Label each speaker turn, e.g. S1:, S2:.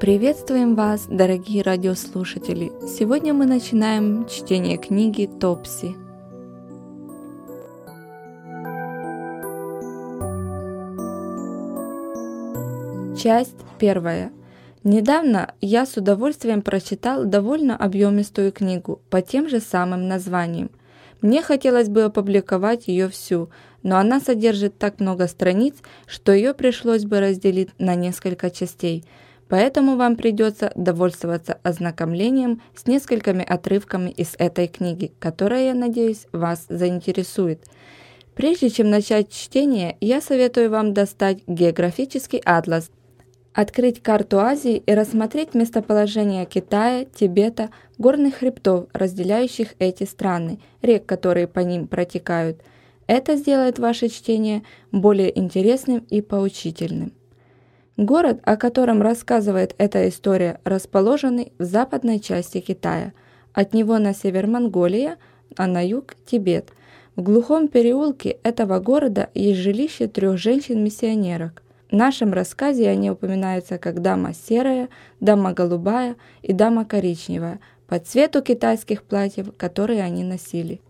S1: Приветствуем вас, дорогие радиослушатели! Сегодня мы начинаем чтение книги Топси. Часть первая. Недавно я с удовольствием прочитал довольно объемистую книгу по тем же самым названиям. Мне хотелось бы опубликовать ее всю, но она содержит так много страниц, что ее пришлось бы разделить на несколько частей – Поэтому вам придется довольствоваться ознакомлением с несколькими отрывками из этой книги, которая, я надеюсь, вас заинтересует. Прежде чем начать чтение, я советую вам достать географический атлас, открыть карту Азии и рассмотреть местоположение Китая, Тибета, горных хребтов, разделяющих эти страны, рек, которые по ним протекают. Это сделает ваше чтение более интересным и поучительным. Город, о котором рассказывает эта история, расположенный в западной части Китая. От него на север Монголия, а на юг – Тибет. В глухом переулке этого города есть жилище трех женщин-миссионерок. В нашем рассказе они упоминаются как дама серая, дама голубая и дама коричневая по цвету китайских платьев, которые они носили.